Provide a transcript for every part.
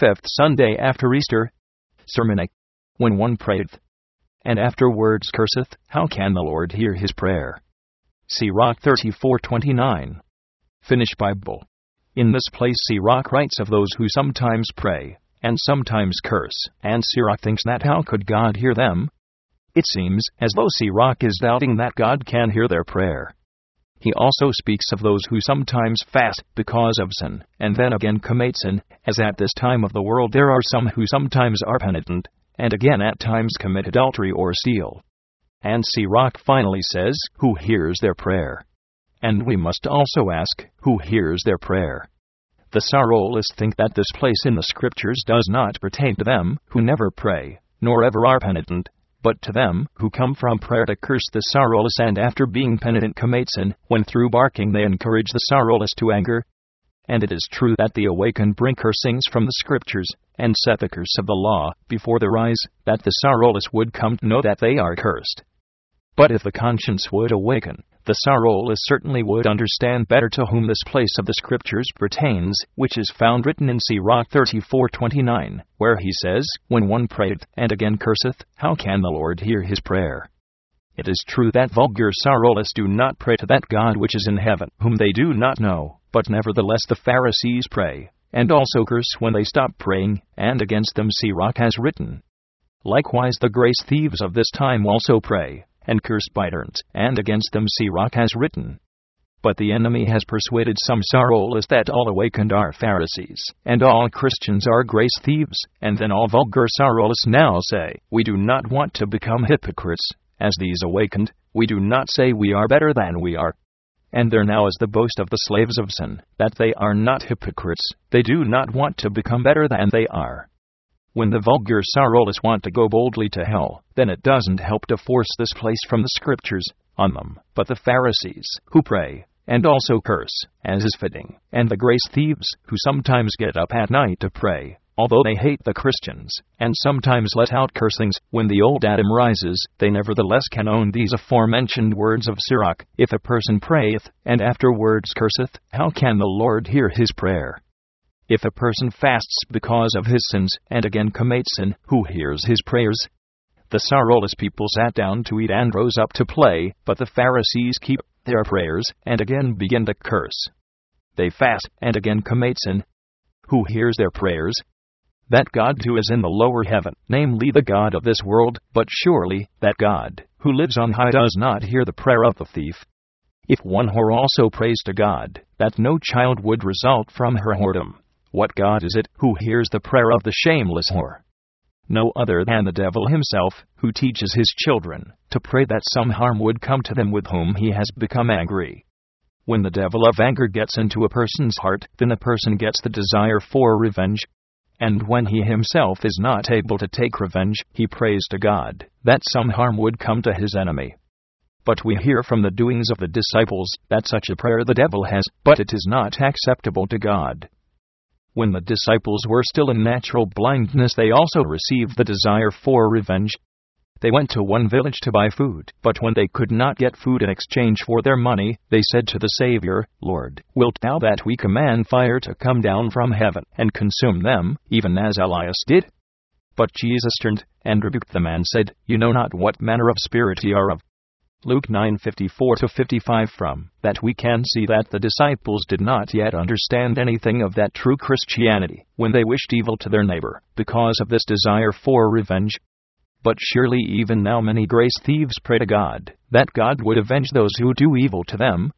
fifth Sunday after Easter. Sermon 8. When one prayeth, and afterwards curseth, how can the Lord hear his prayer? Sirach 34:29. Finnish Bible. In this place Sirach writes of those who sometimes pray, and sometimes curse, and Sirach thinks that how could God hear them? It seems as though Sirach is doubting that God can hear their prayer. He also speaks of those who sometimes fast because of sin, and then again commit sin, as at this time of the world there are some who sometimes are penitent, and again at times commit adultery or steal. And Sirach finally says, Who hears their prayer? And we must also ask, Who hears their prayer? The sorrowless think that this place in the Scriptures does not pertain to them, who never pray, nor ever are penitent, but to them who come from prayer to curse the sorrowless and after being penitent commit sin, when through barking they encourage the sorrowless to anger. And it is true that the awakened bring cursings from the Scriptures, and set the curse of the law before their eyes, that the sorrowless would come to know that they are cursed. But if the conscience would awaken, the sorrowless certainly would understand better to whom this place of the Scriptures pertains, which is found written in Sirach 34:29, where he says, "When one prayeth and again curseth, how can the Lord hear his prayer?" It is true that vulgar sorrowless do not pray to that God which is in heaven, whom they do not know, but nevertheless the Pharisees pray, and also curse when they stop praying, and against them Sirach has written. Likewise the grace thieves of this time also pray, and cursed turns, and against them Sirach has written. But the enemy has persuaded some sorrowless that all awakened are Pharisees, and all Christians are grace thieves, and then all vulgar sorrowless now say, We do not want to become hypocrites, as these awakened, we do not say we are better than we are. And there now is the boast of the slaves of sin, that they are not hypocrites, they do not want to become better than they are. When the vulgar sorrowless want to go boldly to hell, then it doesn't help to force this place from the Scriptures on them, but the Pharisees, who pray, and also curse, as is fitting, and the grace thieves, who sometimes get up at night to pray, although they hate the Christians, and sometimes let out cursings, when the old Adam rises, they nevertheless can own these aforementioned words of Sirach, If a person prayeth, and afterwards curseth, how can the Lord hear his prayer? If a person fasts because of his sins, and again commits sin, who hears his prayers? The sorrowless people sat down to eat and rose up to play, but the Pharisees keep their prayers, and again begin to curse. They fast, and again commit sin. Who hears their prayers? That God who is in the lower heaven, namely the God of this world, but surely, that God, who lives on high, does not hear the prayer of the thief. If one whore also prays to God, that no child would result from her whoredom, what God is it who hears the prayer of the shameless whore? No other than the devil himself, who teaches his children to pray that some harm would come to them with whom he has become angry. When the devil of anger gets into a person's heart, then the person gets the desire for revenge. And when he himself is not able to take revenge, he prays to God that some harm would come to his enemy. But we hear from the doings of the disciples that such a prayer the devil has, but it is not acceptable to God. When the disciples were still in natural blindness, they also received the desire for revenge. They went to one village to buy food, but when they could not get food in exchange for their money, they said to the Savior, Lord, wilt thou that we command fire to come down from heaven and consume them, even as Elias did? But Jesus turned and rebuked them and said, You know not what manner of spirit ye are of. Luke 9:54 to 55 from that we can see that the disciples did not yet understand anything of that true Christianity when they wished evil to their neighbor because of this desire for revenge. But surely even now many grace thieves pray to God that God would avenge those who do evil to them,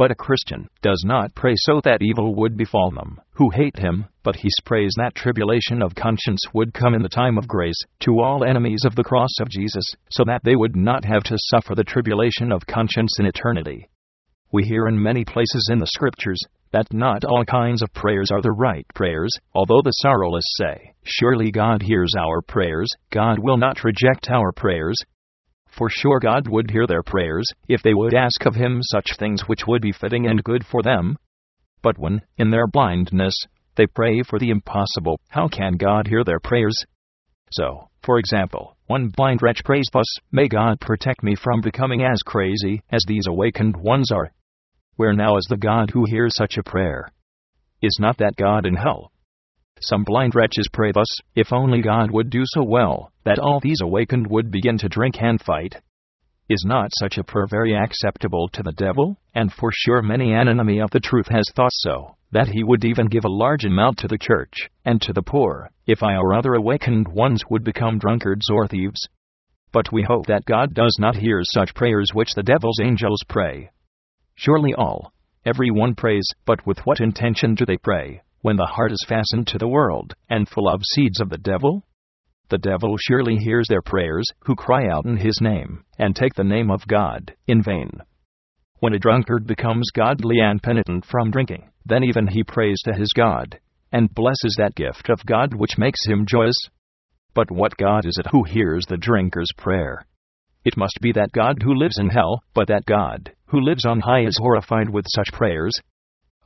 but a Christian does not pray so that evil would befall them who hate him, but he prays that tribulation of conscience would come in the time of grace to all enemies of the cross of Jesus, so that they would not have to suffer the tribulation of conscience in eternity. We hear in many places in the Scriptures that not all kinds of prayers are the right prayers, although the sorrowless say, Surely God hears our prayers, God will not reject our prayers, for sure God would hear their prayers, if they would ask of Him such things which would be fitting and good for them. But when, in their blindness, they pray for the impossible, how can God hear their prayers? So, for example, one blind wretch prays thus, May God protect me from becoming as crazy as these awakened ones are. Where now is the God who hears such a prayer? Is not that God in hell? Some blind wretches pray thus, if only God would do so well, that all these awakened would begin to drink and fight. Is not such a prayer very acceptable to the devil? And for sure many an enemy of the truth has thought so, that he would even give a large amount to the church, and to the poor, if I or other awakened ones would become drunkards or thieves. But we hope that God does not hear such prayers which the devil's angels pray. Surely all, every one prays, but with what intention do they pray, when the heart is fastened to the world, and full of seeds of the devil? The devil surely hears their prayers, who cry out in his name, and take the name of God, in vain. When a drunkard becomes godly and penitent from drinking, then even he prays to his God, and blesses that gift of God which makes him joyous. But what God is it who hears the drinker's prayer? It must be that God who lives in hell, but that God, who lives on high, is horrified with such prayers,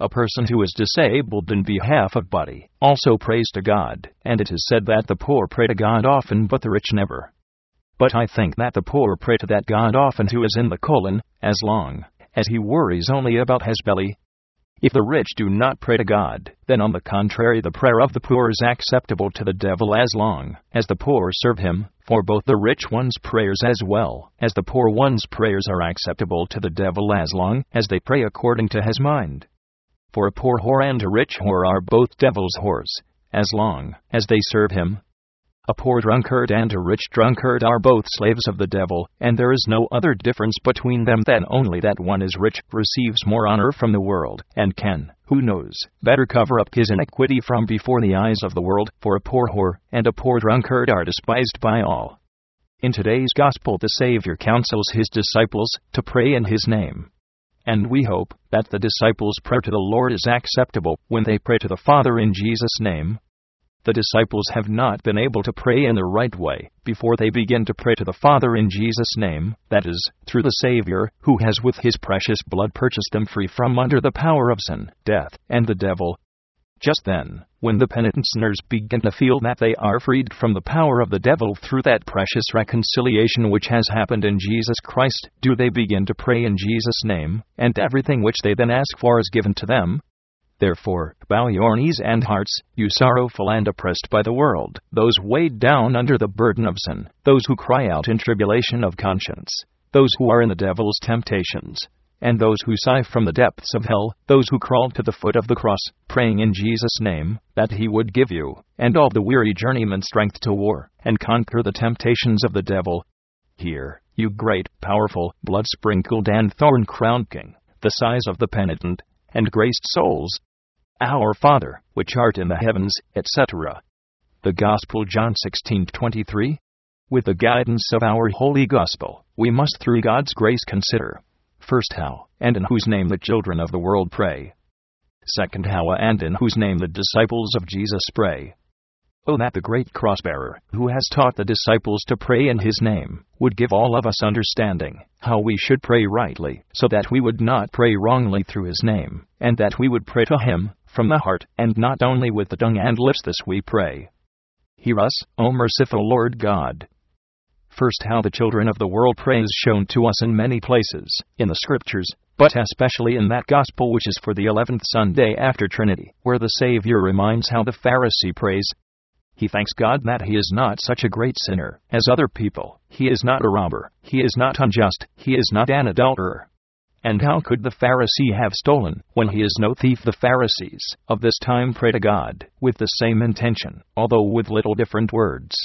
a person who is disabled in behalf of body also prays to God, and it is said that the poor pray to God often but the rich never. But I think that the poor pray to that God often who is in the colon, as long as he worries only about his belly. If the rich do not pray to God, then on the contrary the prayer of the poor is acceptable to the devil as long as the poor serve him, for both the rich one's prayers as well as the poor one's prayers are acceptable to the devil as long as they pray according to his mind. For a poor whore and a rich whore are both devil's whores, as long as they serve him. A poor drunkard and a rich drunkard are both slaves of the devil, and there is no other difference between them than only that one is rich, receives more honor from the world, and can, who knows, better cover up his iniquity from before the eyes of the world, for a poor whore and a poor drunkard are despised by all. In today's gospel, the Savior counsels his disciples to pray in his name. And we hope that the disciples' prayer to the Lord is acceptable when they pray to the Father in Jesus' name. The disciples have not been able to pray in the right way before they begin to pray to the Father in Jesus' name, that is, through the Savior, who has with his precious blood purchased them free from under the power of sin, death, and the devil, just then, when the penitent sinners begin to feel that they are freed from the power of the devil through that precious reconciliation which has happened in Jesus Christ, do they begin to pray in Jesus' name, and everything which they then ask for is given to them? Therefore, bow your knees and hearts, you sorrowful and oppressed by the world, those weighed down under the burden of sin, those who cry out in tribulation of conscience, those who are in the devil's temptations, and those who sigh from the depths of hell, those who crawl to the foot of the cross, praying in Jesus' name, that He would give you, and all the weary journeymen strength to war, and conquer the temptations of the devil. Here, you great, powerful, blood sprinkled, and thorn crowned King, the sighs of the penitent, and graced souls. Our Father, which art in the heavens, etc. The Gospel John 16:23. With the guidance of our holy gospel, we must through God's grace consider First, how, and in whose name the children of the world pray. Second, how, and in whose name the disciples of Jesus pray. Oh, that the great cross bearer, who has taught the disciples to pray in his name, would give all of us understanding how we should pray rightly, so that we would not pray wrongly through his name, and that we would pray to him from the heart, and not only with the tongue and lips. This we pray. Hear us, O merciful Lord God. First, how the children of the world pray is shown to us in many places, in the Scriptures, but especially in that Gospel which is for the eleventh Sunday after Trinity, where the Savior reminds how the Pharisee prays. He thanks God that he is not such a great sinner as other people, he is not a robber, he is not unjust, he is not an adulterer. And how could the Pharisee have stolen, when he is no thief? The Pharisees of this time pray to God, with the same intention, although with little different words.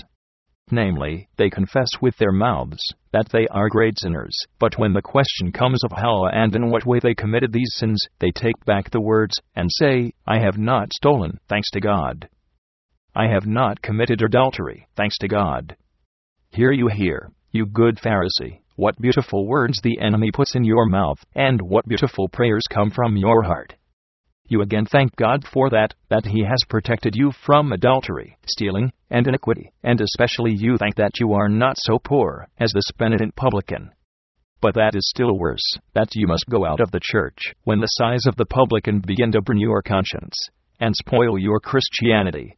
Namely, they confess with their mouths that they are great sinners, but when the question comes of how and in what way they committed these sins, they take back the words and say, I have not stolen, thanks to God. I have not committed adultery, thanks to God. Here you hear, you good Pharisee, what beautiful words the enemy puts in your mouth, and what beautiful prayers come from your heart you again thank God for that, that He has protected you from adultery, stealing, and iniquity, and especially you thank that you are not so poor as this penitent publican. But that is still worse, that you must go out of the church when the sighs of the publican begin to burn your conscience and spoil your Christianity.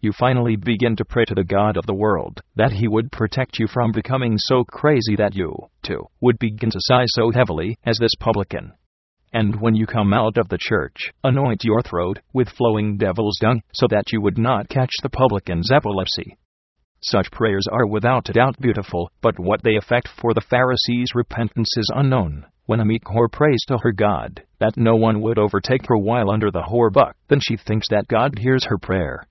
You finally begin to pray to the God of the world that He would protect you from becoming so crazy that you, too, would begin to sigh so heavily as this publican And when you come out of the church, anoint your throat with flowing devil's dung, so that you would not catch the publican's epilepsy. Such prayers are without doubt beautiful, but what they effect for the Pharisees' repentance is unknown. When a meek whore prays to her God, that no one would overtake her while under the whore buck, then she thinks that God hears her prayer.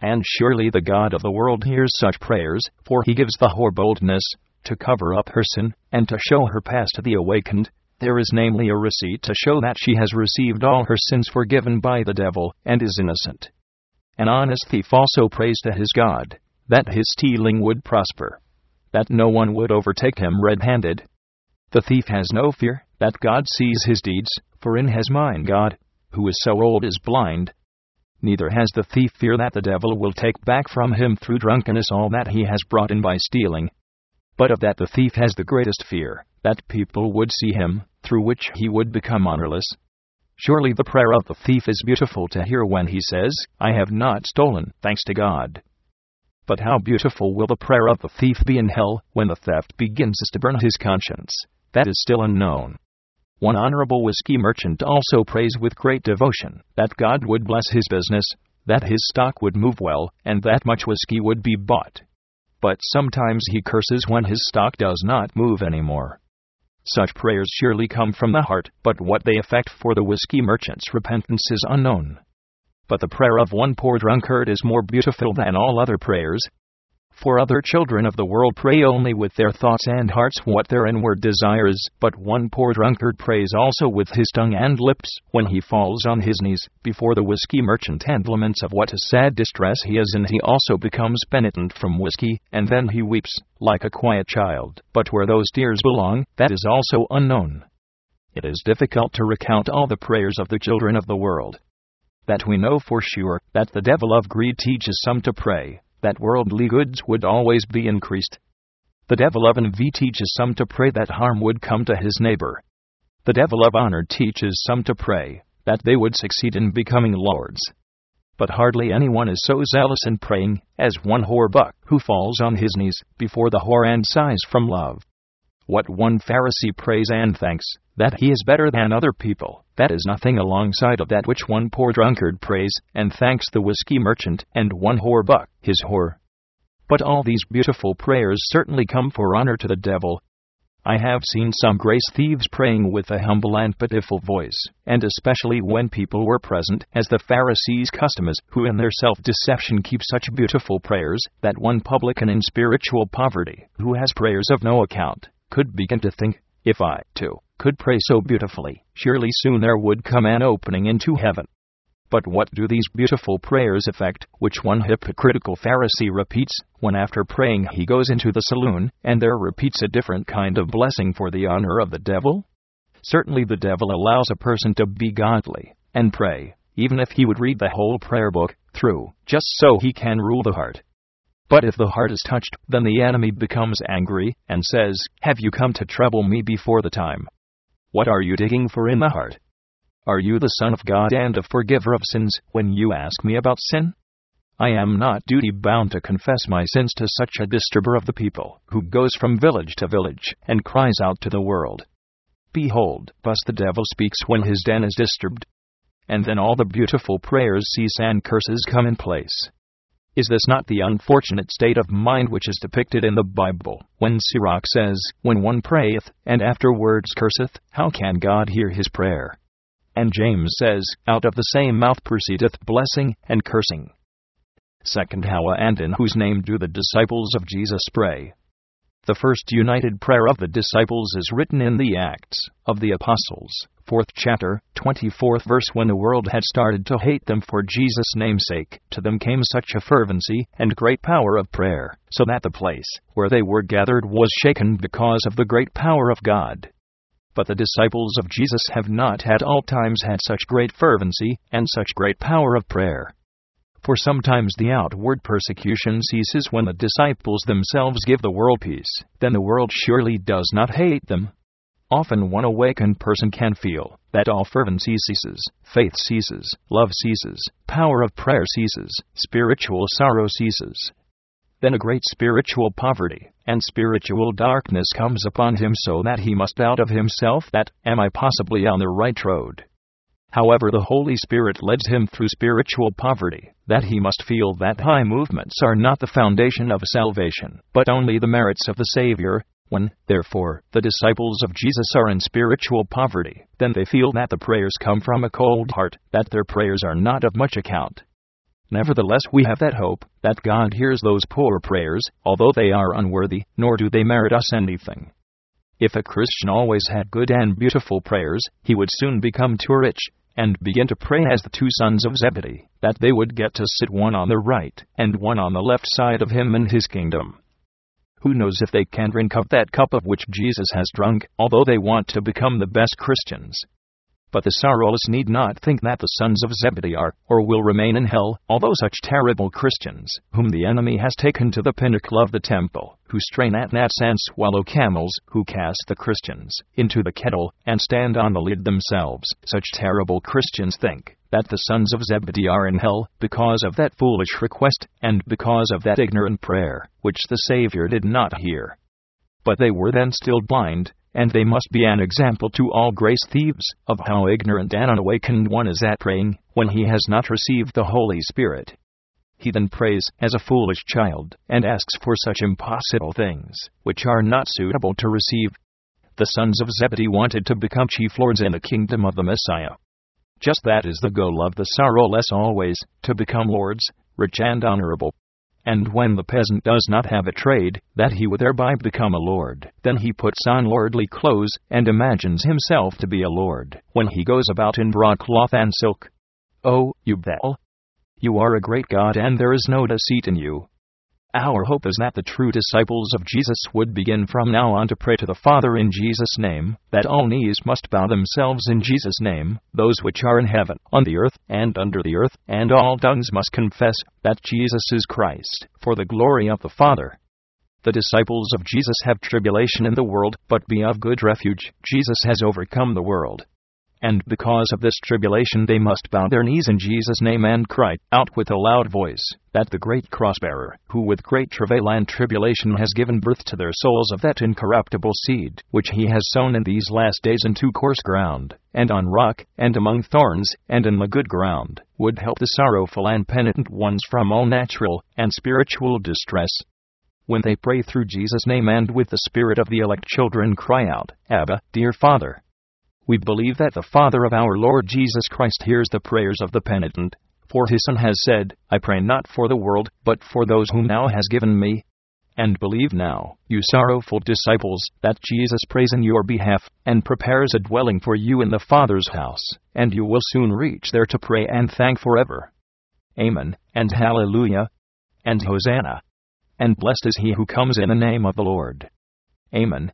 And surely the God of the world hears such prayers, for he gives the whore boldness to cover up her sin, and to show her past to the awakened, there is namely a receipt to show that she has received all her sins forgiven by the devil, and is innocent. An honest thief also prays to his God, that his stealing would prosper, that no one would overtake him red handed. The thief has no fear that God sees his deeds, for in his mind God, who is so old, is blind. Neither has the thief fear that the devil will take back from him through drunkenness all that he has brought in by stealing. But of that the thief has the greatest fear, that people would see him, through which he would become honorless. Surely the prayer of the thief is beautiful to hear when he says, I have not stolen, thanks to God. But how beautiful will the prayer of the thief be in hell when the theft begins to burn his conscience? That is still unknown. One honorable whiskey merchant also prays with great devotion that God would bless his business, that his stock would move well, and that much whiskey would be bought. But sometimes he curses when his stock does not move anymore. Such prayers surely come from the heart, but what they effect for the whiskey merchant's repentance is unknown. But the prayer of one poor drunkard is more beautiful than all other prayers, for other children of the world pray only with their thoughts and hearts what their inward desires, but one poor drunkard prays also with his tongue and lips when he falls on his knees before the whiskey merchant and laments of what a sad distress he is in. He also becomes penitent from whiskey, and then he weeps like a quiet child. But where those tears belong, that is also unknown. It is difficult to recount all the prayers of the children of the world. That we know for sure that the devil of greed teaches some to pray, that worldly goods would always be increased. The devil of envy teaches some to pray that harm would come to his neighbor. The devil of honor teaches some to pray that they would succeed in becoming lords. But hardly anyone is so zealous in praying as one whore buck who falls on his knees before the whore and sighs from love. What one Pharisee prays and thanks, that he is better than other people, that is nothing alongside of that which one poor drunkard prays and thanks the whiskey merchant and one whore buck, his whore. But all these beautiful prayers certainly come for honor to the devil. I have seen some grace thieves praying with a humble and pitiful voice, and especially when people were present, as the Pharisees' custom is, who in their self deception keep such beautiful prayers, that one publican in spiritual poverty, who has prayers of no account, could begin to think, if I, too, could pray so beautifully, surely soon there would come an opening into heaven. But what do these beautiful prayers effect, which one hypocritical Pharisee repeats, when after praying he goes into the saloon, and there repeats a different kind of blessing for the honor of the devil? Certainly the devil allows a person to be godly, and pray, even if he would read the whole prayer book through, just so he can rule the heart. But if the heart is touched, then the enemy becomes angry, and says, Have you come to trouble me before the time? What are you digging for in the heart? Are you the Son of God and a forgiver of sins when you ask me about sin? I am not duty bound to confess my sins to such a disturber of the people, who goes from village to village and cries out to the world. Behold, thus the devil speaks when his den is disturbed. And then all the beautiful prayers cease and curses come in place. Is this not the unfortunate state of mind which is depicted in the Bible, when Sirach says, When one prayeth, and afterwards curseth, how can God hear his prayer? And James says, Out of the same mouth proceedeth blessing and cursing. Second, how and in whose name do the disciples of Jesus pray? The first united prayer of the disciples is written in the Acts of the Apostles, 4th chapter, 24th verse. When the world had started to hate them for Jesus' namesake, to them came such a fervency and great power of prayer, so that the place where they were gathered was shaken because of the great power of God. But the disciples of Jesus have not at all times had such great fervency and such great power of prayer. For sometimes the outward persecution ceases when the disciples themselves give the world peace, then the world surely does not hate them. Often one awakened person can feel that all fervency ceases, faith ceases, love ceases, power of prayer ceases, spiritual sorrow ceases. then a great spiritual poverty and spiritual darkness comes upon him so that he must doubt of himself that, am I possibly on the right road? However, the Holy Spirit leads him through spiritual poverty, that he must feel that high movements are not the foundation of salvation, but only the merits of the Savior. When, therefore, the disciples of Jesus are in spiritual poverty, then they feel that the prayers come from a cold heart, that their prayers are not of much account. Nevertheless, we have that hope, that God hears those poor prayers, although they are unworthy, nor do they merit us anything. If a Christian always had good and beautiful prayers, he would soon become too rich, and begin to pray as the two sons of Zebedee, that they would get to sit one on the right, and one on the left side of him in his kingdom. Who knows if they can drink of that cup of which Jesus has drunk, although they want to become the best Christians? But the sorrowless need not think that the sons of Zebedee are, or will remain in hell, although such terrible Christians, whom the enemy has taken to the pinnacle of the temple, who strain at gnats and swallow camels, who cast the Christians into the kettle, and stand on the lid themselves, such terrible Christians think that the sons of Zebedee are in hell, because of that foolish request, and because of that ignorant prayer, which the Savior did not hear. But they were then still blind, and they must be an example to all grace thieves of how ignorant and unawakened one is at praying when he has not received the Holy Spirit. He then prays as a foolish child and asks for such impossible things which are not suitable to receive. The sons of Zebedee wanted to become chief lords in the kingdom of the Messiah. Just that is the goal of the sorrowless always, to become lords, rich and honorable, and when the peasant does not have a trade, that he would thereby become a lord, then he puts on lordly clothes, and imagines himself to be a lord, when he goes about in broadcloth and silk. Oh, you Baal! You are a great God, and there is no deceit in you. Our hope is that the true disciples of Jesus would begin from now on to pray to the Father in Jesus' name, that all knees must bow themselves in Jesus' name, those which are in heaven, on the earth, and under the earth, and all tongues must confess that Jesus is Christ, for the glory of the Father. The disciples of Jesus have tribulation in the world, but be of good refuge, Jesus has overcome the world and because of this tribulation they must bow their knees in Jesus' name and cry out with a loud voice that the great cross-bearer, who with great travail and tribulation has given birth to their souls of that incorruptible seed, which he has sown in these last days into coarse ground, and on rock, and among thorns, and in the good ground, would help the sorrowful and penitent ones from all natural and spiritual distress. When they pray through Jesus' name and with the spirit of the elect children cry out, Abba, dear Father, we believe that the Father of our Lord Jesus Christ hears the prayers of the penitent, for his Son has said, I pray not for the world, but for those whom thou hast given me. And believe now, you sorrowful disciples, that Jesus prays in your behalf, and prepares a dwelling for you in the Father's house, and you will soon reach there to pray and thank forever. Amen, and Hallelujah, and Hosanna. And blessed is he who comes in the name of the Lord. Amen.